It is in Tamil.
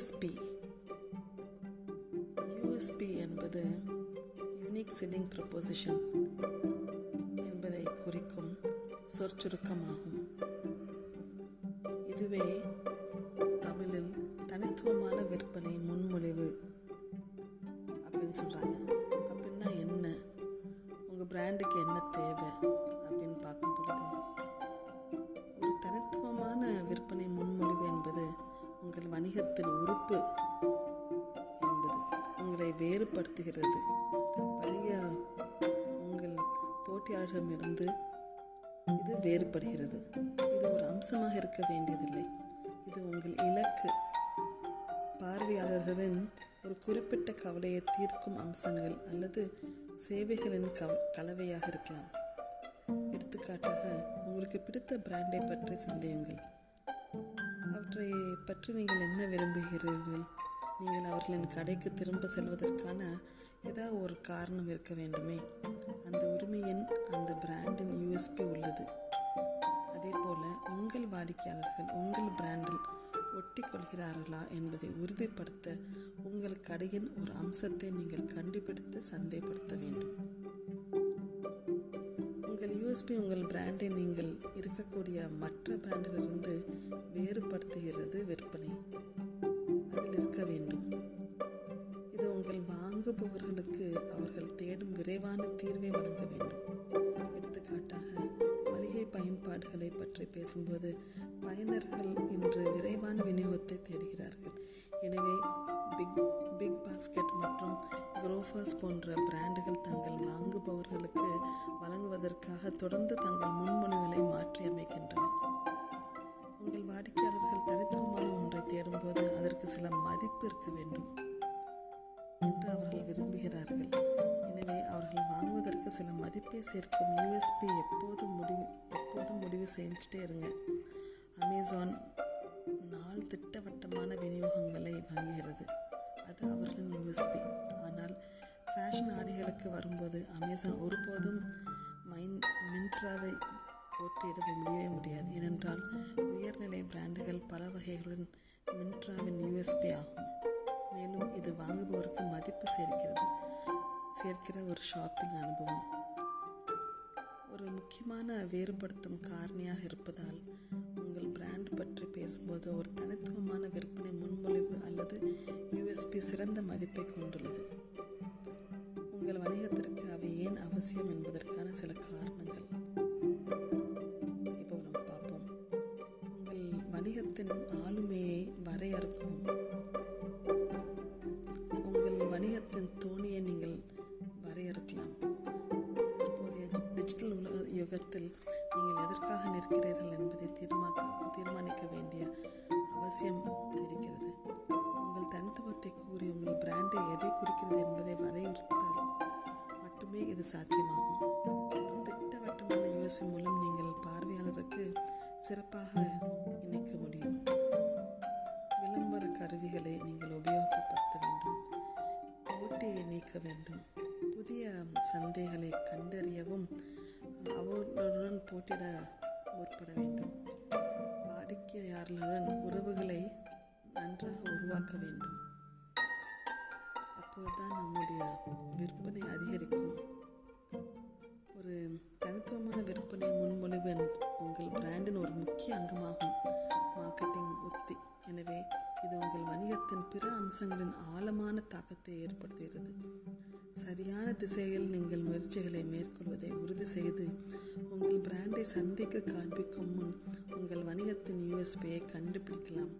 யூஎஸ்பி யூஎஸ்பி என்பது யூனிக் செல்லிங் ப்ரப்போசிஷன் என்பதை குறிக்கும் சொற்சுருக்கமாகும். இதுவே தமிழில் தனித்துவமான விற்பனை முன்மொழிவு அப்படின்னு சொல்கிறாங்க அப்படின்னா என்ன? உங்கள் பிராண்டுக்கு என்ன தேவை அப்படின்னு பார்க்கும் பொழுது ஒரு தனித்துவமான விற்பனை முன்மொழிவு என்பது உங்கள் வணிகத்தின் உறுப்பு என்பது உங்களை வேறுபடுத்துகிறது. வணிக உங்கள் போட்டியாளரிடமிருந்து இது வேறுபடுகிறது. இது ஒரு அம்சமாக இருக்க வேண்டியதில்லை. இது உங்கள் இலக்கு. பார்வையாளர்களின் ஒரு குறிப்பிட்ட கவலையை தீர்க்கும் அம்சங்கள் அல்லது சேவைகளின் கவ கலவையாக இருக்கலாம். எடுத்துக்காட்டாக உங்களுக்கு பிடித்த பிராண்டை பற்றி சிந்தியுங்கள். அவற்றை பற்றி நீங்கள் என்ன விரும்புகிறீர்கள்? நீங்கள் அவர்களின் கடைக்கு திரும்ப செல்வதற்கான ஏதாவது ஒரு காரணம் இருக்க வேண்டுமே? அந்த உரிமையின் அந்த பிராண்டின் யூஎஸ்பி உள்ளது. அதே போல் உங்கள் வாடிக்கையாளர்கள் உங்கள் பிராண்டில் ஒட்டி கொள்கிறார்களா என்பதை உறுதிப்படுத்த உங்கள் கடையின் ஒரு அம்சத்தை நீங்கள் கண்டுபிடித்து சந்தைப்படுத்த வேண்டும். உங்கள் யூஎஸ்பி உங்கள் பிராண்டை நீங்கள் இருக்கக்கூடிய மற்ற பிராண்டிலிருந்து வேறுபடுத்துகிறது விற்பனை. அதில் இருக்க வேண்டும். இது உங்கள் வாங்குபவர்களுக்கு அவர்கள் தேடும் விரைவான தீர்வை வழங்க வேண்டும். எடுத்துக்காட்டாக மளிகை பயன்பாடுகளை பற்றி பேசும்போது பயனர்கள் இன்று விரைவான விநியோகத்தை தேடுகிறார்கள். எனவே பிக் பிக் பாஸ்கெட் மற்றும் குரோஃபர்ஸ் போன்ற பிராண்டுகள் தங்கள் வாங்குபவர்களுக்கு வழங்குவதற்காக தொடர்ந்து தங்கள் முன்மொழிவுகளை மாற்றி அமைக்கின்றன உங்கள் வாடிக்கையாளர்கள் தனித்துவமான ஒன்றை தேடும்போது அதற்கு சில மதிப்பு இருக்க வேண்டும் என்று அவர்கள் விரும்புகிறார்கள். எனவே அவர்கள் வாங்குவதற்கு சில மதிப்பை சேர்க்கும் யூஎஸ்பி எப்போதும் முடிவு எப்போதும் முடிவு செஞ்சுட்டே இருங்க. அமேசான் நாள் திட்டவட்டமான விநியோகங்களை வழங்குகிறது அது அவர்களின் யூஎஸ்பி ஆனால் ஃபேஷன் ஆடைகளுக்கு வரும்போது அமேசான் ஒருபோதும் மின்ட்ராவை போட்டியிட முடியவே முடியாது. ஏனென்றால் உயர்நிலை பிராண்டுகள் பல வகைகளுடன் மின்ட்ராவின் யூஎஸ்பி ஆகும். மேலும் இது வாங்குபவருக்கு மதிப்பு சேர்க்கிறது சேர்க்கிற ஒரு ஷாப்பிங் அனுபவம். ஒரு முக்கியமான வேறுபடுத்தும் காரணியாக இருப்பதால் உங்கள் பிராண்ட் பற்றி பேசும்போது ஒரு தனித்துவமான விற்பனை முன்மொழிவு அல்லது யூஎஸ்பி சிறந்த மதிப்பை கொண்டுள்ளது. உங்கள் வணிகத்திற்கு அவை ஏன் அவசியம் என்பதற்கான சில காரணங்கள். நீங்கள் எதற்காக நிற்கிறீர்கள் என்பதை தீர்மாக்க தீர்மானிக்க வேண்டிய அவசியம் இருக்கிறது. உங்கள் தனித்துவத்தை கூறி உங்கள் பிராண்டை எதை குறிக்கிறது என்பதை வரையறுத்தால் மட்டுமே இது சாத்தியமாகும். ஒரு திட்டவட்டமான யோசனை மூலம் நீங்கள் பார்வையாளருக்கு சிறப்பாக இணைக்க முடியும். விளம்பர கருவிகளை நீங்கள் உபயோகப்படுத்த வேண்டும். போட்டியை நீக்க வேண்டும். புதிய சந்தைகளை கண்டறியவும் அவர்களுடன் போட்டிட முற்பட வேண்டும். வாடிக்கையாளருடன் உறவுகளை நன்றாக உருவாக்க வேண்டும்? அப்போதுதான் நம்முடைய விற்பனை அதிகரிக்கும். அம்சங்களின் ஆழமான தாக்கத்தை ஏற்படுத்துகிறது. சரியான திசையில் நீங்கள் முயற்சிகளை மேற்கொள்வதை உறுதி செய்து உங்கள் பிராண்டை சந்திக்க காண்பிக்கும் முன் உங்கள் வணிகத்தின் யூஎஸ்பியை கண்டுபிடிக்கலாம்.